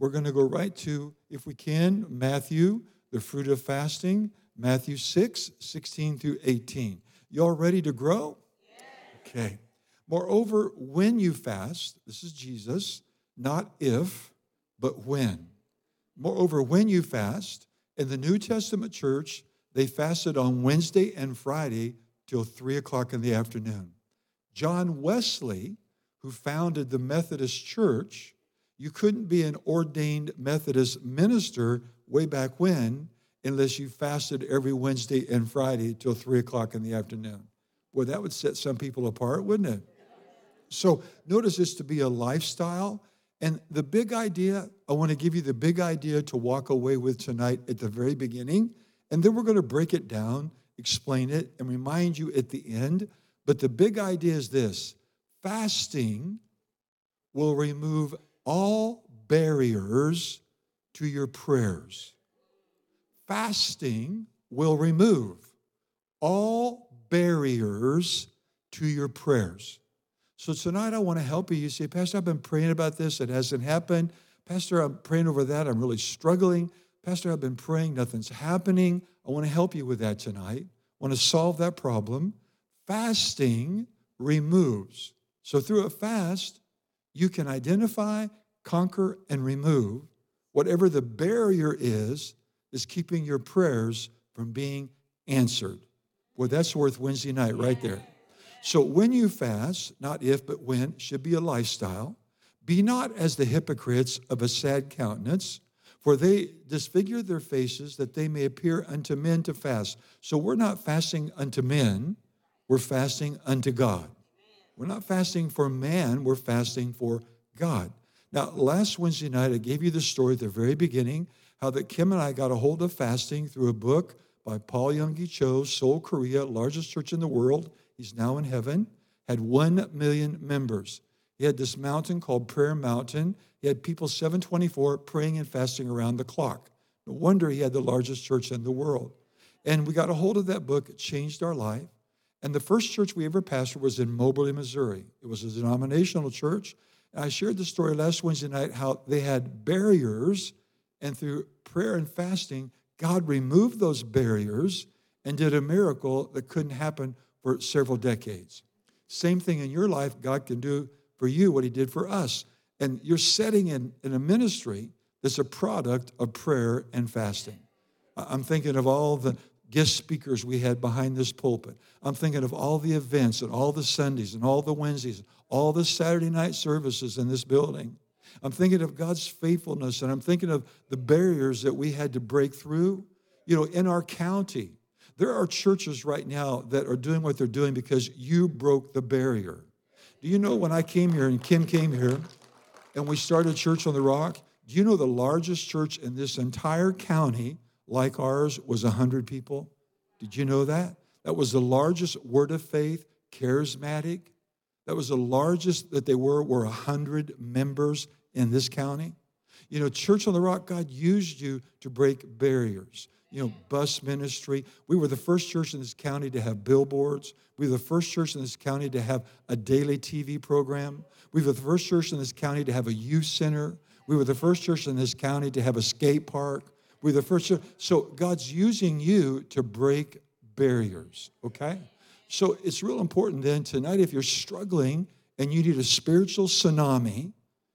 We're going to go right to, if we can, Matthew, the fruit of fasting, Matthew 6, 16 through 18. Y'all ready to grow? Okay. Moreover, when you fast, this is Jesus, not if, but when. Moreover, when you fast, in the New Testament church, they fasted on Wednesday and Friday till three o'clock in the afternoon. John Wesley, who founded the Methodist Church, you couldn't be an ordained Methodist minister way back when unless you fasted every Wednesday and Friday till three o'clock in the afternoon. Well, that would set some people apart, wouldn't it? So notice this to be a lifestyle. And the big idea, I want to give you the big idea to walk away with tonight at the very beginning. And then we're going to break it down, explain it, and remind you at the end. But the big idea is this fasting will remove all barriers to your prayers. Fasting will remove all barriers to your prayers. So tonight I want to help you. You say, Pastor, I've been praying about this. It hasn't happened. Pastor, I'm praying over that. I'm really struggling. Pastor, I've been praying. Nothing's happening. I want to help you with that tonight. I want to solve that problem. Fasting removes. So through a fast, you can identify, conquer, and remove whatever the barrier is is keeping your prayers from being answered. Well, that's worth Wednesday night right there. So when you fast, not if, but when, should be a lifestyle. Be not as the hypocrites of a sad countenance, for they disfigure their faces that they may appear unto men to fast. So we're not fasting unto men, we're fasting unto God. We're not fasting for man, we're fasting for God. Now, last Wednesday night, I gave you the story at the very beginning how that Kim and I got a hold of fasting through a book by Paul Yonggi Cho, Seoul, Korea, largest church in the world. He's now in heaven, had 1 million members. He had this mountain called Prayer Mountain. He had people 724 praying and fasting around the clock. No wonder he had the largest church in the world. And we got a hold of that book. It changed our life. And the first church we ever pastored was in Moberly, Missouri. It was a denominational church. I shared the story last Wednesday night how they had barriers, and through prayer and fasting, God removed those barriers and did a miracle that couldn't happen for several decades. Same thing in your life, God can do for you what He did for us. And you're setting in, in a ministry that's a product of prayer and fasting. I'm thinking of all the guest speakers we had behind this pulpit. I'm thinking of all the events and all the Sundays and all the Wednesdays, all the Saturday night services in this building. I'm thinking of God's faithfulness and I'm thinking of the barriers that we had to break through. You know, in our county, there are churches right now that are doing what they're doing because you broke the barrier. Do you know when I came here and Kim came here and we started Church on the Rock? Do you know the largest church in this entire county, like ours, was 100 people? Did you know that? That was the largest word of faith, charismatic. That was the largest that they were, were 100 members in this county. You know, Church on the Rock, God used you to break barriers you know, bus ministry. We were the first church in this county to have billboards. We were the first church in this county to have a daily TV program. We were the first church in this county to have a youth center. We were the first church in this county to have a skate park. We were the first. So God's using you to break barriers, okay? So it's real important then tonight if you're struggling and you need a spiritual tsunami,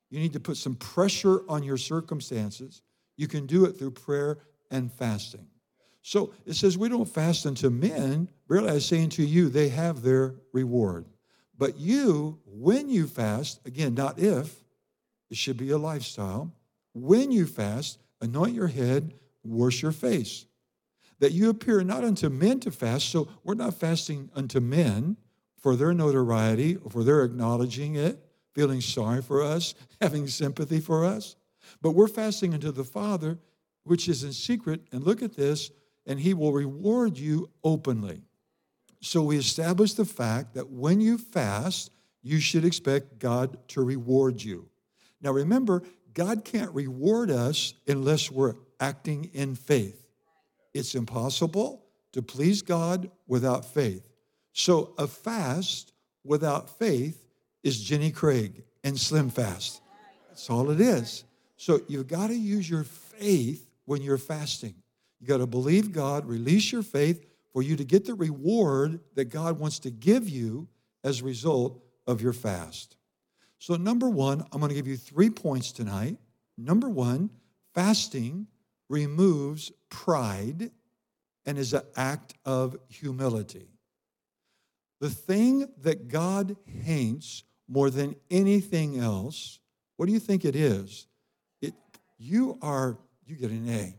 you need to put some pressure on your circumstances. You can do it through prayer and fasting. So it says, We don't fast unto men. Really, I say unto you, they have their reward. But you, when you fast, again, not if, it should be a lifestyle. When you fast, anoint your head, wash your face, that you appear not unto men to fast. So we're not fasting unto men for their notoriety or for their acknowledging it, feeling sorry for us, having sympathy for us. But we're fasting unto the Father, which is in secret. And look at this, and he will reward you openly. So we establish the fact that when you fast, you should expect God to reward you. Now remember, God can't reward us unless we're acting in faith. It's impossible to please God without faith. So a fast without faith is Jenny Craig and Slim Fast. That's all it is. So you've got to use your faith when you're fasting. You got to believe God, release your faith for you to get the reward that God wants to give you as a result of your fast. So, number one, I'm going to give you three points tonight. Number one, fasting removes pride and is an act of humility. The thing that God hates more than anything else, what do you think it is? It, you are, you get an A.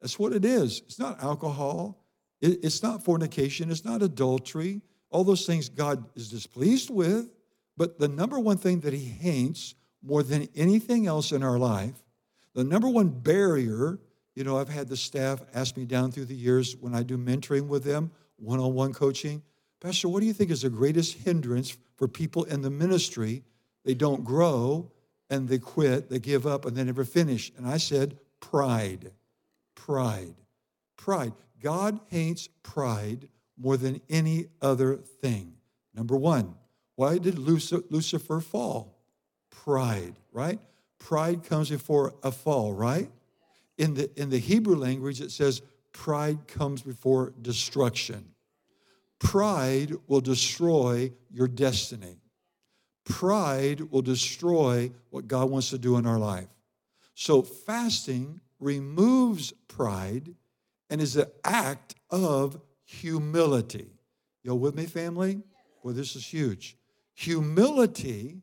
That's what it is. It's not alcohol. It, it's not fornication. It's not adultery. All those things God is displeased with. But the number one thing that He hates more than anything else in our life, the number one barrier, you know, I've had the staff ask me down through the years when I do mentoring with them, one on one coaching, Pastor, what do you think is the greatest hindrance for people in the ministry? They don't grow and they quit, they give up, and they never finish. And I said, pride. Pride. Pride. God hates pride more than any other thing. Number one, why did Lucifer fall? Pride, right? Pride comes before a fall, right? In the, in the Hebrew language, it says pride comes before destruction. Pride will destroy your destiny. Pride will destroy what God wants to do in our life. So, fasting removes pride and is an act of humility. Y'all with me, family? Well, this is huge. Humility.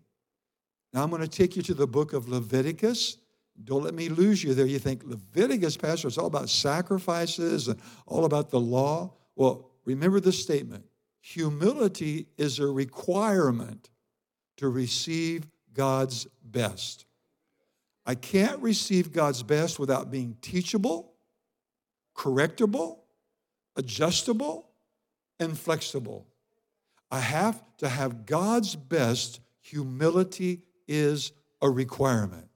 Now, I'm going to take you to the book of Leviticus. Don't let me lose you there. You think Leviticus, Pastor, it's all about sacrifices and all about the law. Well, Remember this statement humility is a requirement to receive God's best. I can't receive God's best without being teachable, correctable, adjustable, and flexible. I have to have God's best. Humility is a requirement.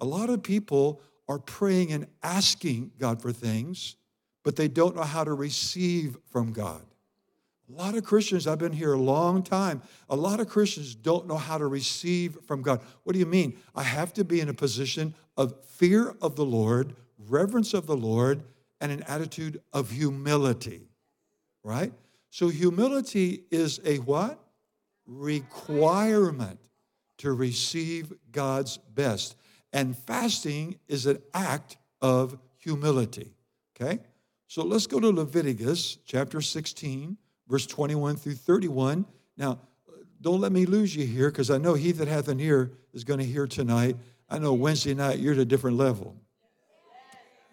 A lot of people are praying and asking God for things but they don't know how to receive from God. A lot of Christians, I've been here a long time, a lot of Christians don't know how to receive from God. What do you mean? I have to be in a position of fear of the Lord, reverence of the Lord, and an attitude of humility, right? So humility is a what? Requirement to receive God's best. And fasting is an act of humility, okay? So let's go to Leviticus chapter 16, verse 21 through 31. Now, don't let me lose you here because I know he that hath an ear is going to hear tonight. I know Wednesday night you're at a different level.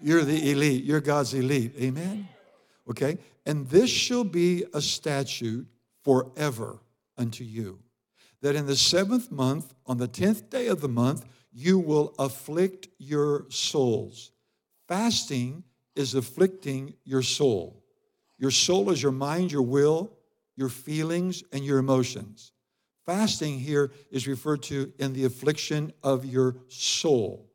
You're the elite, you're God's elite. Amen? Okay? And this shall be a statute forever unto you, that in the seventh month, on the tenth day of the month, you will afflict your souls. Fasting is afflicting your soul. Your soul is your mind, your will, your feelings, and your emotions. Fasting here is referred to in the affliction of your soul.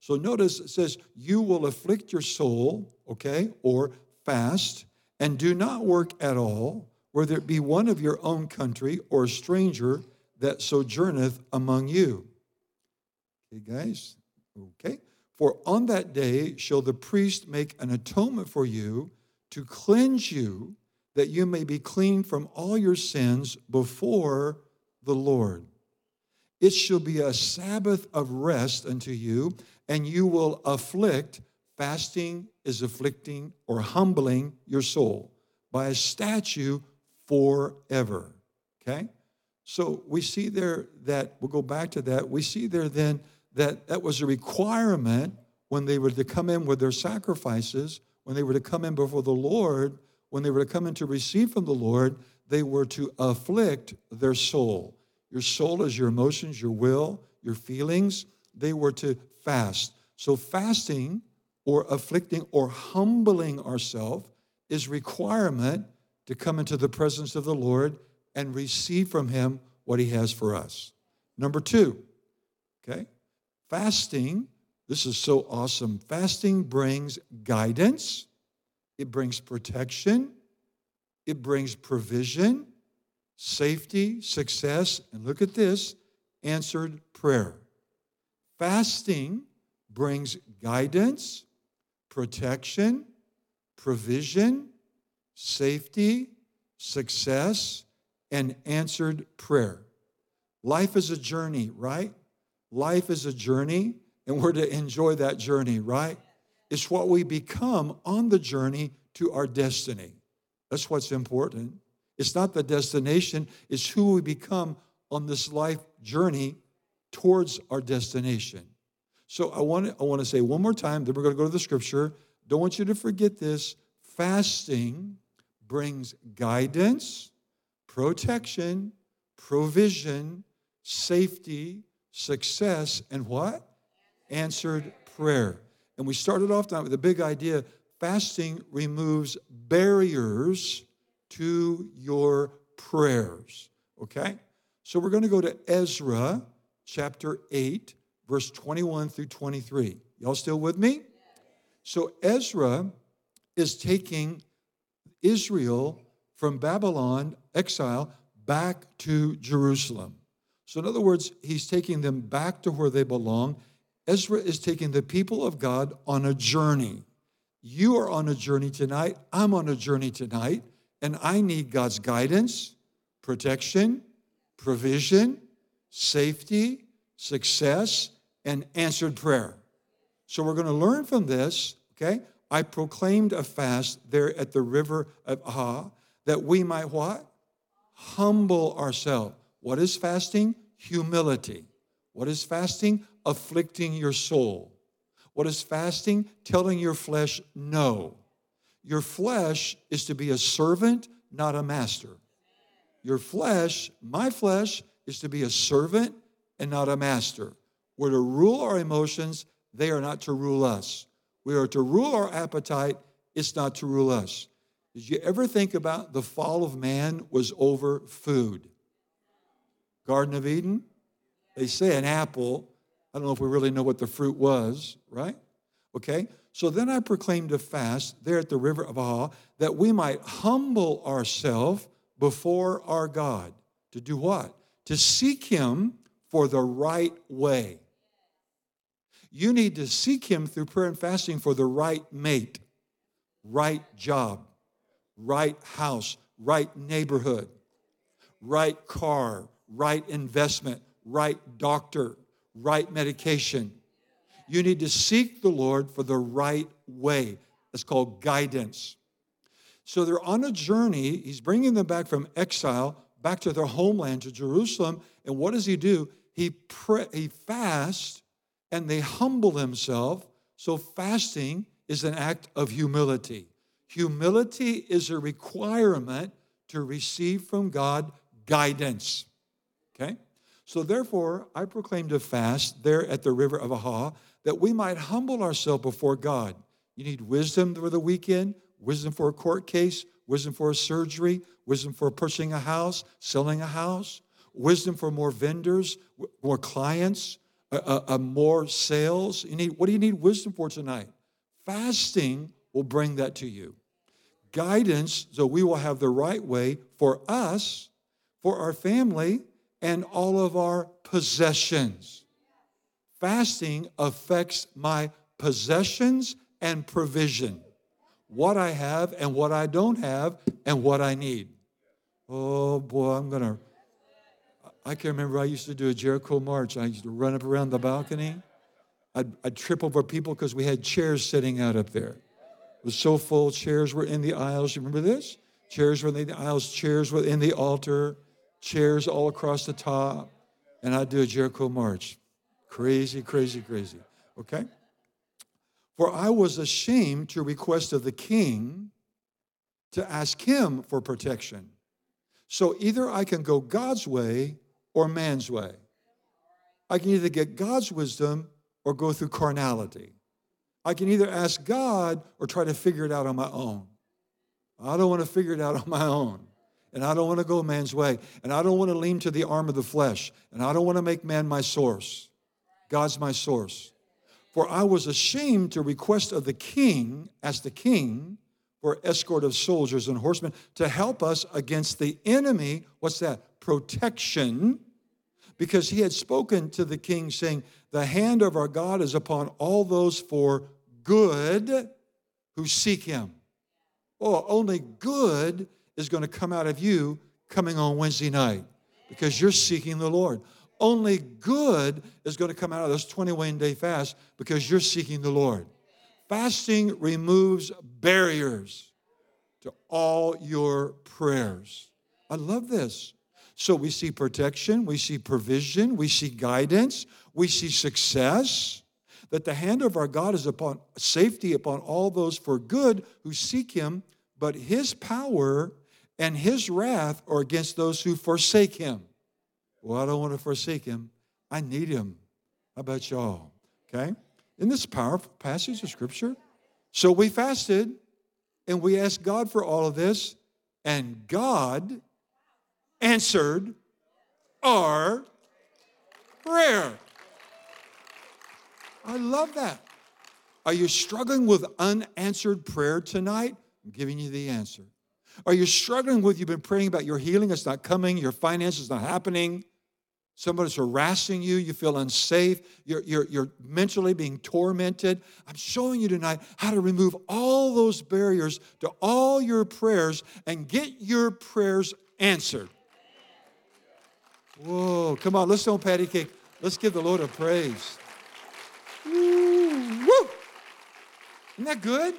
So notice it says, You will afflict your soul, okay, or fast, and do not work at all, whether it be one of your own country or a stranger that sojourneth among you. Okay, guys? Okay. For on that day shall the priest make an atonement for you to cleanse you, that you may be clean from all your sins before the Lord. It shall be a Sabbath of rest unto you, and you will afflict. Fasting is afflicting or humbling your soul by a statue forever. Okay? So we see there that, we'll go back to that. We see there then that that was a requirement when they were to come in with their sacrifices, when they were to come in before the Lord, when they were to come in to receive from the Lord, they were to afflict their soul. Your soul is your emotions, your will, your feelings, they were to fast. So, fasting or afflicting or humbling ourselves is requirement to come into the presence of the Lord and receive from Him what He has for us. Number two, okay, fasting, this is so awesome. Fasting brings guidance, it brings protection, it brings provision, safety, success, and look at this answered prayer. Fasting brings guidance, protection, provision, safety, success, and answered prayer. Life is a journey, right? Life is a journey, and we're to enjoy that journey, right? It's what we become on the journey to our destiny. That's what's important. It's not the destination, it's who we become on this life journey towards our destination. So I want to, I want to say one more time, then we're going to go to the scripture. Don't want you to forget this. Fasting brings guidance, protection, provision, safety, success, and what? Answered prayer. And we started off tonight with a big idea fasting removes barriers to your prayers. Okay? So we're going to go to Ezra chapter 8, verse 21 through 23. Y'all still with me? So Ezra is taking Israel from Babylon, exile, back to Jerusalem. So, in other words, he's taking them back to where they belong. Ezra is taking the people of God on a journey. You are on a journey tonight. I'm on a journey tonight. And I need God's guidance, protection, provision, safety, success, and answered prayer. So we're going to learn from this, okay? I proclaimed a fast there at the river of Ahava that we might what? Humble ourselves. What is fasting? Humility. What is fasting? Afflicting your soul. What is fasting? Telling your flesh no. Your flesh is to be a servant, not a master. Your flesh, my flesh, is to be a servant and not a master. We're to rule our emotions, they are not to rule us. We are to rule our appetite, it's not to rule us. Did you ever think about the fall of man was over food? Garden of Eden? They say an apple. I don't know if we really know what the fruit was, right? Okay? So then I proclaimed a fast there at the river of Ahava that we might humble ourselves before our God. To do what? To seek Him for the right way. You need to seek Him through prayer and fasting for the right mate, right job, right house, right neighborhood, right car, right investment, right doctor, right medication. You need to seek the Lord for the right way. It's called guidance. So they're on a journey. He's bringing them back from exile, back to their homeland, to Jerusalem. And what does he do? He, pray, he fasts and they humble themselves. So fasting is an act of humility. Humility is a requirement to receive from God guidance. Okay? So therefore, I proclaimed a fast there at the river of Ahava that we might humble ourselves before God. You need wisdom for the weekend, wisdom for a court case, wisdom for a surgery, wisdom for purchasing a house, selling a house, wisdom for more vendors, more clients, a, a, more sales. You need, what do you need wisdom for tonight? Fasting will bring that to you. Guidance, so we will have the right way for us, for our family, and all of our possessions. Fasting affects my possessions and provision what I have and what I don't have and what I need. Oh boy, I'm going to. I can remember I used to do a Jericho march. I used to run up around the balcony. I'd, I'd trip over people because we had chairs sitting out up there. It was so full. Chairs were in the aisles. You remember this? Chairs were in the aisles. Chairs were in the altar. Chairs all across the top. And I'd do a Jericho march. Crazy, crazy, crazy. Okay? For I was ashamed to request of the king to ask him for protection. So either I can go God's way or man's way. I can either get God's wisdom or go through carnality. I can either ask God or try to figure it out on my own. I don't want to figure it out on my own. And I don't want to go man's way. And I don't want to lean to the arm of the flesh. And I don't want to make man my source. God's my source. For I was ashamed to request of the king, as the king, for escort of soldiers and horsemen to help us against the enemy. What's that? Protection. Because he had spoken to the king, saying, The hand of our God is upon all those for good who seek him. Oh, only good is going to come out of you coming on Wednesday night because you're seeking the Lord. Only good is going to come out of this 21 day fast because you're seeking the Lord. Fasting removes barriers to all your prayers. I love this. So we see protection, we see provision, we see guidance, we see success. That the hand of our God is upon safety upon all those for good who seek him, but his power and his wrath are against those who forsake him. Well, I don't want to forsake him. I need him. How about y'all? Okay? In this powerful passage of scripture? So we fasted and we asked God for all of this, and God answered our prayer. I love that. Are you struggling with unanswered prayer tonight? I'm giving you the answer. Are you struggling with you've been praying about your healing, it's not coming, your finances not happening? Somebody's harassing you, you feel unsafe, you're, you're, you're mentally being tormented. I'm showing you tonight how to remove all those barriers to all your prayers and get your prayers answered. Whoa, come on, let's don't patty cake. Let's give the Lord a praise. Woo, woo. Isn't that good?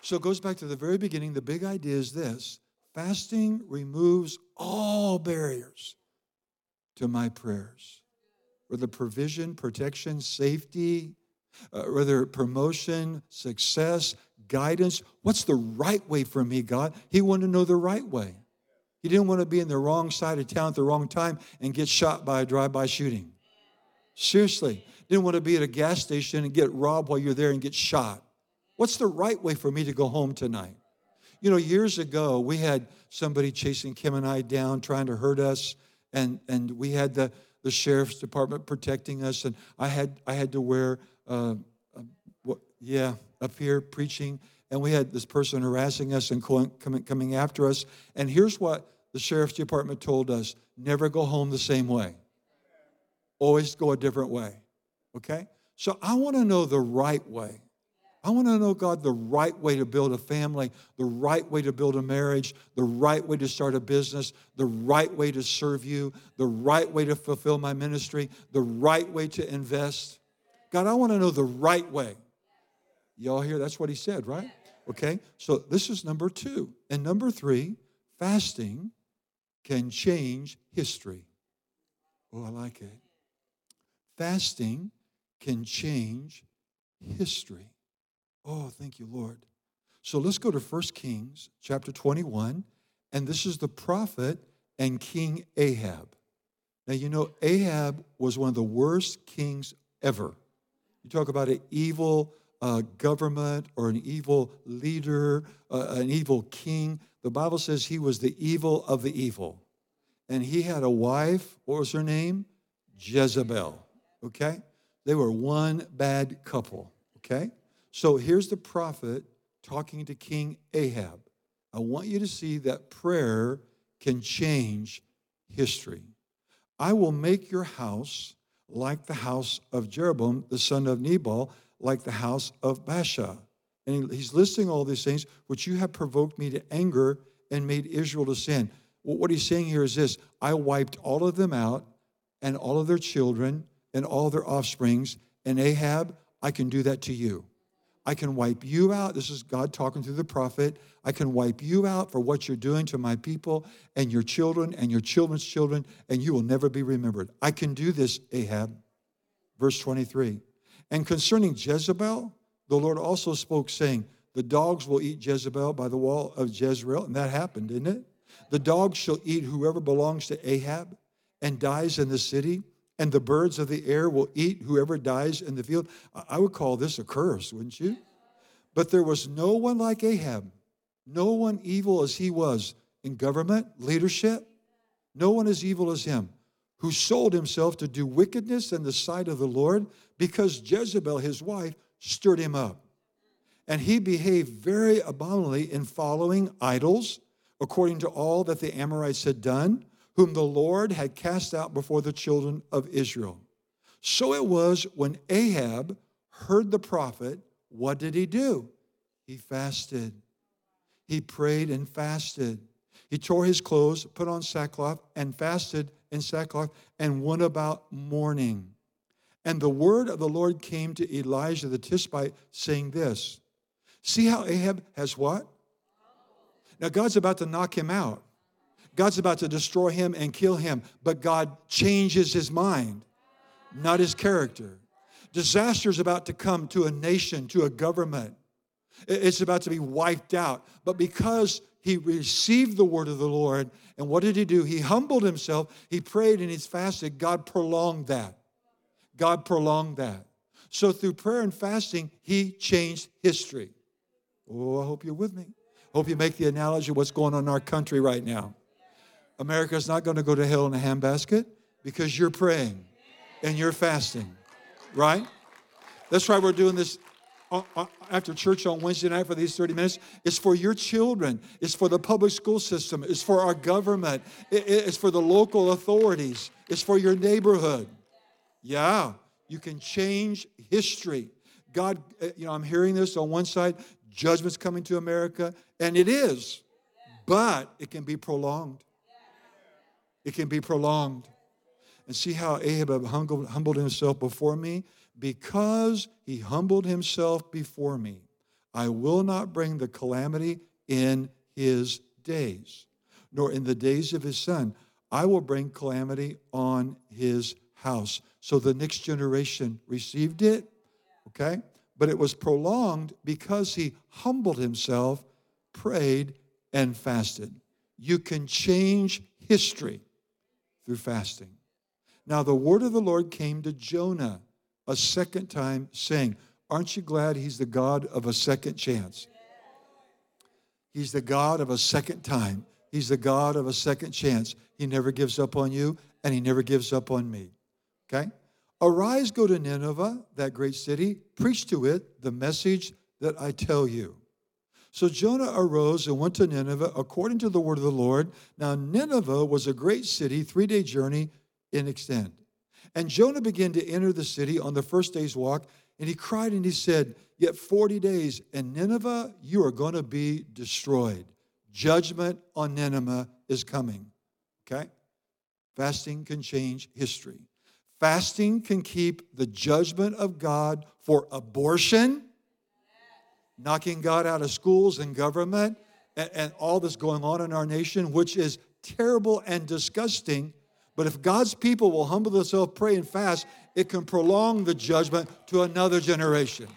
So it goes back to the very beginning. The big idea is this fasting removes all barriers to my prayers. Whether provision, protection, safety, uh, whether promotion, success, guidance. What's the right way for me, God? He wanted to know the right way. He didn't want to be in the wrong side of town at the wrong time and get shot by a drive-by shooting. Seriously. Didn't want to be at a gas station and get robbed while you're there and get shot. What's the right way for me to go home tonight? You know, years ago, we had somebody chasing Kim and I down, trying to hurt us and and we had the the sheriff's department protecting us, and I had I had to wear uh, uh, what, yeah up here preaching, and we had this person harassing us and coming after us. And here's what the sheriff's department told us: never go home the same way. Always go a different way. Okay. So I want to know the right way. I want to know, God, the right way to build a family, the right way to build a marriage, the right way to start a business, the right way to serve you, the right way to fulfill my ministry, the right way to invest. God, I want to know the right way. Y'all hear? That's what he said, right? Okay, so this is number two. And number three, fasting can change history. Oh, I like it. Fasting can change history. Oh, thank you, Lord. So let's go to 1 Kings chapter 21. And this is the prophet and King Ahab. Now, you know, Ahab was one of the worst kings ever. You talk about an evil uh, government or an evil leader, uh, an evil king. The Bible says he was the evil of the evil. And he had a wife, what was her name? Jezebel. Okay? They were one bad couple. Okay? So here's the prophet talking to King Ahab. I want you to see that prayer can change history. I will make your house like the house of Jeroboam, the son of Nebat, like the house of Baasha. And he's listing all these things which you have provoked me to anger and made Israel to sin. What he's saying here is this I wiped all of them out and all of their children and all their offsprings. And Ahab, I can do that to you. I can wipe you out. This is God talking through the prophet. I can wipe you out for what you're doing to my people and your children and your children's children, and you will never be remembered. I can do this, Ahab. Verse 23. And concerning Jezebel, the Lord also spoke, saying, The dogs will eat Jezebel by the wall of Jezreel. And that happened, didn't it? The dogs shall eat whoever belongs to Ahab and dies in the city, and the birds of the air will eat whoever dies in the field. I would call this a curse, wouldn't you? But there was no one like Ahab, no one evil as he was in government, leadership, no one as evil as him, who sold himself to do wickedness in the sight of the Lord because Jezebel, his wife, stirred him up. And he behaved very abominably in following idols, according to all that the Amorites had done, whom the Lord had cast out before the children of Israel. So it was when Ahab heard the prophet, what did he do? He fasted. He prayed and fasted. He tore his clothes, put on sackcloth, and fasted in sackcloth, and went about mourning. And the word of the Lord came to Elijah the Tishbite, saying this See how Ahab has what? Now, God's about to knock him out. God's about to destroy him and kill him, but God changes his mind, not his character. Disaster is about to come to a nation, to a government. It's about to be wiped out. But because he received the word of the Lord. And what did he do? He humbled himself, he prayed, and he fasted. God prolonged that. God prolonged that. So through prayer and fasting, he changed history. Oh, I hope you're with me. Hope you make the analogy of what's going on in our country right now. America's not going to go to hell in a handbasket because you're praying and you're fasting, right? That's why we're doing this after church on Wednesday night for these 30 minutes. It's for your children. It's for the public school system. It's for our government. It's for the local authorities. It's for your neighborhood. Yeah, you can change history. God, uh, you know, I'm hearing this on one side, judgment's coming to America, and it is, but it can be prolonged. It can be prolonged. And see how Ahab humbled himself before me? Because he humbled himself before me, I will not bring the calamity in his days, nor in the days of his son. I will bring calamity on his house. So the next generation received it, okay? But it was prolonged because he humbled himself, prayed, and fasted. You can change history through fasting. Now, the word of the Lord came to Jonah a second time, saying, Aren't you glad he's the God of a second chance? He's the God of a second time. He's the God of a second chance. He never gives up on you, and he never gives up on me. Okay? Arise, go to Nineveh, that great city, preach to it the message that I tell you. So Jonah arose and went to Nineveh according to the word of the Lord. Now, Nineveh was a great city, three day journey in extent. And Jonah began to enter the city on the first day's walk, and he cried and he said, Yet 40 days, and Nineveh, you are going to be destroyed. Judgment on Nineveh is coming. Okay? Fasting can change history. Fasting can keep the judgment of God for abortion, knocking God out of schools and government, and, and all that's going on in our nation, which is terrible and disgusting but if God's people will humble themselves, pray, and fast, it can prolong the judgment to another generation.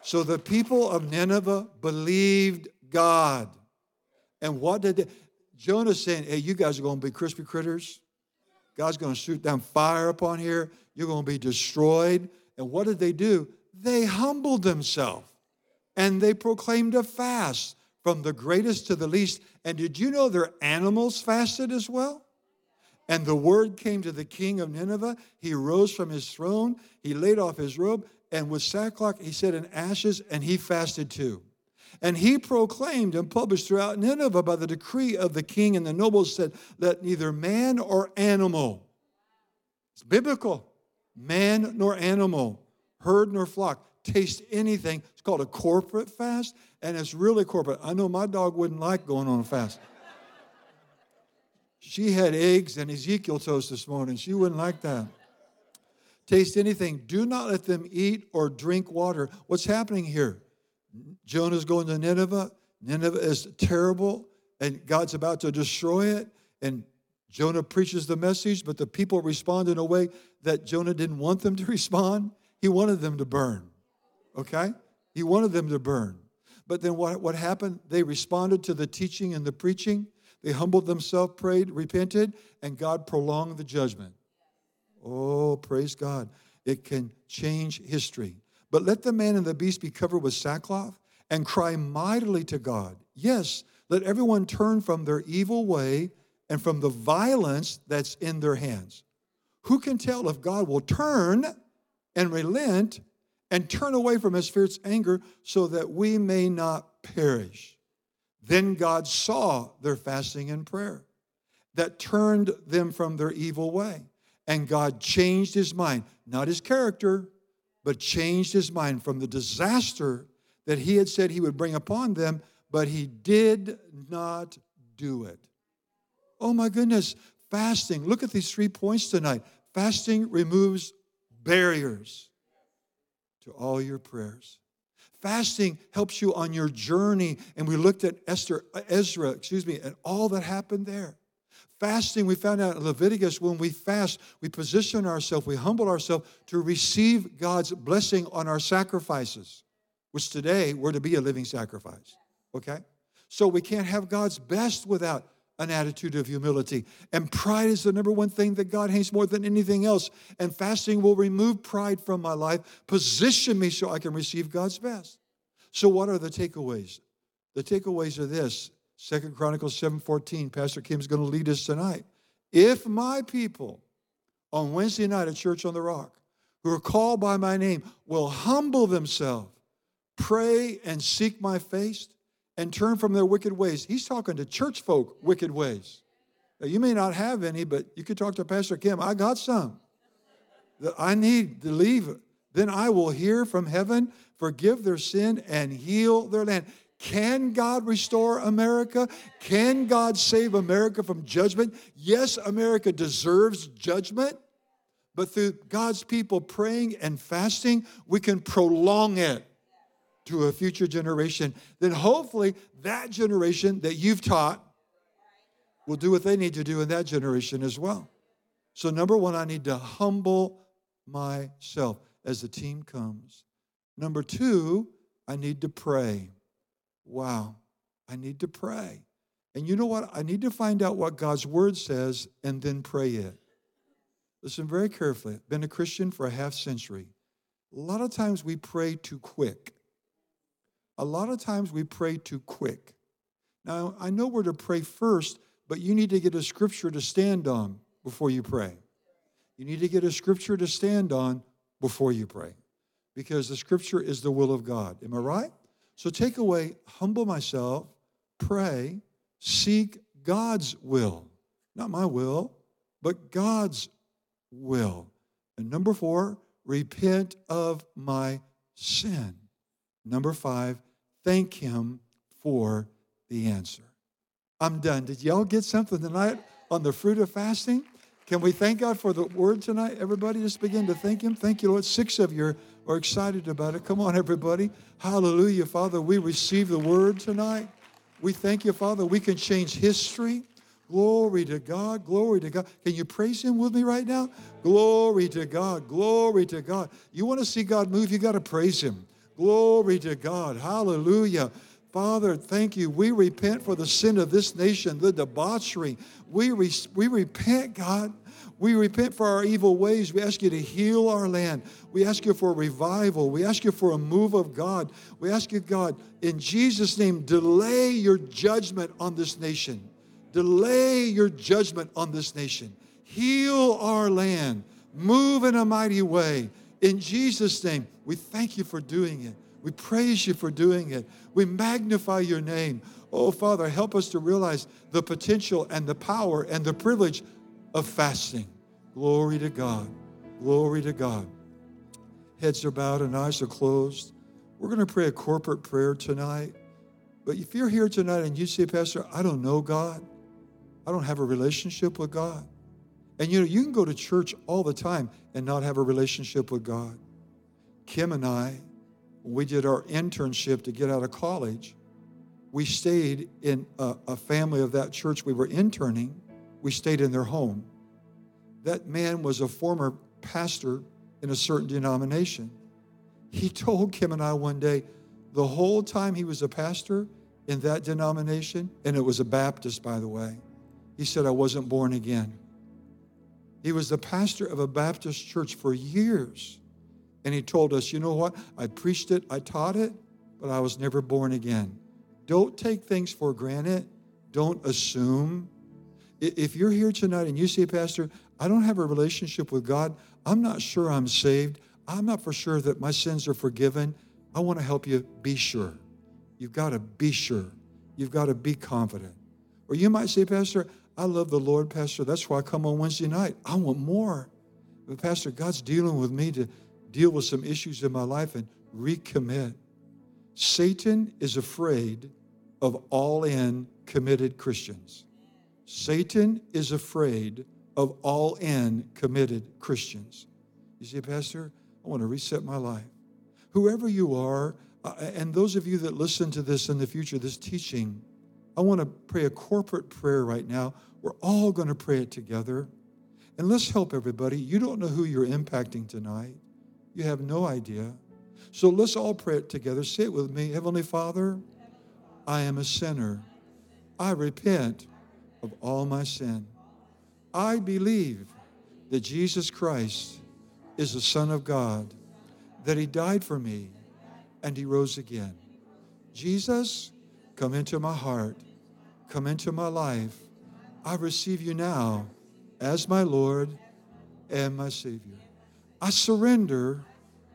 So the people of Nineveh believed God. And what did they? Jonah saying, Hey, you guys are going to be crispy critters. God's going to shoot down fire upon here. You're going to be destroyed. And what did they do? They humbled themselves and they proclaimed a fast from the greatest to the least. And did you know their animals fasted as well? And the word came to the king of Nineveh. He rose from his throne, he laid off his robe, and with sackcloth, he said, in ashes, and he fasted too. And he proclaimed and published throughout Nineveh by the decree of the king and the nobles said, Let neither man or animal, it's biblical, man nor animal, herd nor flock, taste anything. It's called a corporate fast, and it's really corporate. I know my dog wouldn't like going on a fast. She had eggs and Ezekiel toast this morning. She wouldn't like that. Taste anything. Do not let them eat or drink water. What's happening here? Jonah's going to Nineveh. Nineveh is terrible, and God's about to destroy it. And Jonah preaches the message, but the people respond in a way that Jonah didn't want them to respond. He wanted them to burn. Okay? He wanted them to burn. But then what, what happened? They responded to the teaching and the preaching. They humbled themselves, prayed, repented, and God prolonged the judgment. Oh, praise God. It can change history. But let the man and the beast be covered with sackcloth and cry mightily to God. Yes, let everyone turn from their evil way and from the violence that's in their hands. Who can tell if God will turn and relent and turn away from his fierce anger so that we may not perish? Then God saw their fasting and prayer that turned them from their evil way. And God changed his mind, not his character, but changed his mind from the disaster that he had said he would bring upon them, but he did not do it. Oh my goodness, fasting. Look at these three points tonight. Fasting removes barriers to all your prayers. Fasting helps you on your journey, and we looked at Esther, Ezra, excuse me, and all that happened there. Fasting, we found out in Leviticus, when we fast, we position ourselves, we humble ourselves to receive God's blessing on our sacrifices, which today we're to be a living sacrifice. Okay? So we can't have God's best without an attitude of humility. And pride is the number one thing that God hates more than anything else. And fasting will remove pride from my life, position me so I can receive God's best. So, what are the takeaways? The takeaways are this Second Chronicles 7:14. Pastor Kim's going to lead us tonight. If my people on Wednesday night at Church on the Rock, who are called by my name, will humble themselves, pray and seek my face, and turn from their wicked ways. He's talking to church folk, wicked ways. Now, you may not have any, but you could talk to Pastor Kim. I got some that I need to leave. Then I will hear from heaven, forgive their sin, and heal their land. Can God restore America? Can God save America from judgment? Yes, America deserves judgment, but through God's people praying and fasting, we can prolong it to a future generation. Then hopefully, that generation that you've taught will do what they need to do in that generation as well. So, number one, I need to humble myself as the team comes. Number two, I need to pray wow, I need to pray. And you know what? I need to find out what God's word says and then pray it. Listen very carefully. I've been a Christian for a half century. A lot of times we pray too quick. A lot of times we pray too quick. Now, I know where to pray first, but you need to get a scripture to stand on before you pray. You need to get a scripture to stand on before you pray because the scripture is the will of God. Am I right? So take away, humble myself, pray, seek God's will. Not my will, but God's will. And number four, repent of my sin. Number five, thank Him for the answer. I'm done. Did y'all get something tonight on the fruit of fasting? Can we thank God for the word tonight? Everybody just begin to thank Him. Thank you, Lord. Six of you are excited about it. Come on, everybody. Hallelujah, Father. We receive the word tonight. We thank you, Father. We can change history. Glory to God. Glory to God. Can you praise Him with me right now? Glory to God. Glory to God. You want to see God move, you got to praise Him. Glory to God. Hallelujah. Father, thank you. We repent for the sin of this nation, the debauchery. We, re- we repent, God. We repent for our evil ways. We ask you to heal our land. We ask you for revival. We ask you for a move of God. We ask you, God, in Jesus' name, delay your judgment on this nation. Delay your judgment on this nation. Heal our land. Move in a mighty way. In Jesus' name, we thank you for doing it. We praise you for doing it. We magnify your name. Oh, Father, help us to realize the potential and the power and the privilege of fasting. Glory to God. Glory to God. Heads are bowed and eyes are closed. We're going to pray a corporate prayer tonight. But if you're here tonight and you say, Pastor, I don't know God, I don't have a relationship with God. And you know, you can go to church all the time and not have a relationship with God. Kim and I, when we did our internship to get out of college, we stayed in a, a, family of that church we were interning. We stayed in their home. That man was a former pastor in a certain denomination. He told Kim and I one day, the whole time he was a pastor in that denomination, and it was a Baptist, by the way, he said, I wasn't born again. He was the pastor of a Baptist church for years. And he told us, you know what? I preached it, I taught it, but I was never born again. Don't take things for granted. Don't assume. If you're here tonight and you say, Pastor, I don't have a relationship with God, I'm not sure I'm saved, I'm not for sure that my sins are forgiven, I want to help you be sure. You've got to be sure. You've got to be confident. Or you might say, Pastor, I love the Lord, Pastor. That's why I come on Wednesday night. I want more. But, Pastor, God's dealing with me to deal with some issues in my life and recommit. Satan is afraid of all in committed Christians. Satan is afraid of all in committed Christians. You see, Pastor, I want to reset my life. Whoever you are, uh, and those of you that listen to this in the future, this teaching, I want to pray a corporate prayer right now. We're all going to pray it together. And let's help everybody. You don't know who you're impacting tonight, you have no idea. So let's all pray it together. Say it with me Heavenly Father, I am a sinner. I repent of all my sin. I believe that Jesus Christ is the Son of God, that He died for me and He rose again. Jesus, come into my heart, come into my life. I receive you now as my Lord and my Savior. I surrender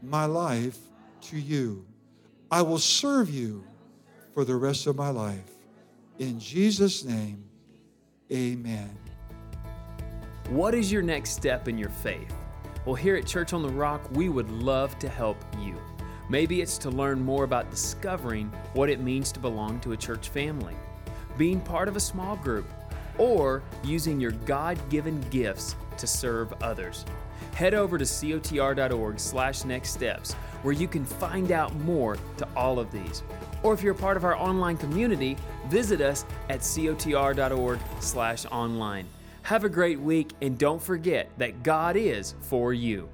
my life to you. I will serve you for the rest of my life. In Jesus' name, amen. What is your next step in your faith? Well, here at Church on the Rock, we would love to help you. Maybe it's to learn more about discovering what it means to belong to a church family, being part of a small group, or using your God-given gifts to serve others. Head over to cotr.org slash next steps where you can find out more to all of these. Or if you're a part of our online community, visit us at cotr.org slash online. Have a great week and don't forget that God is for you.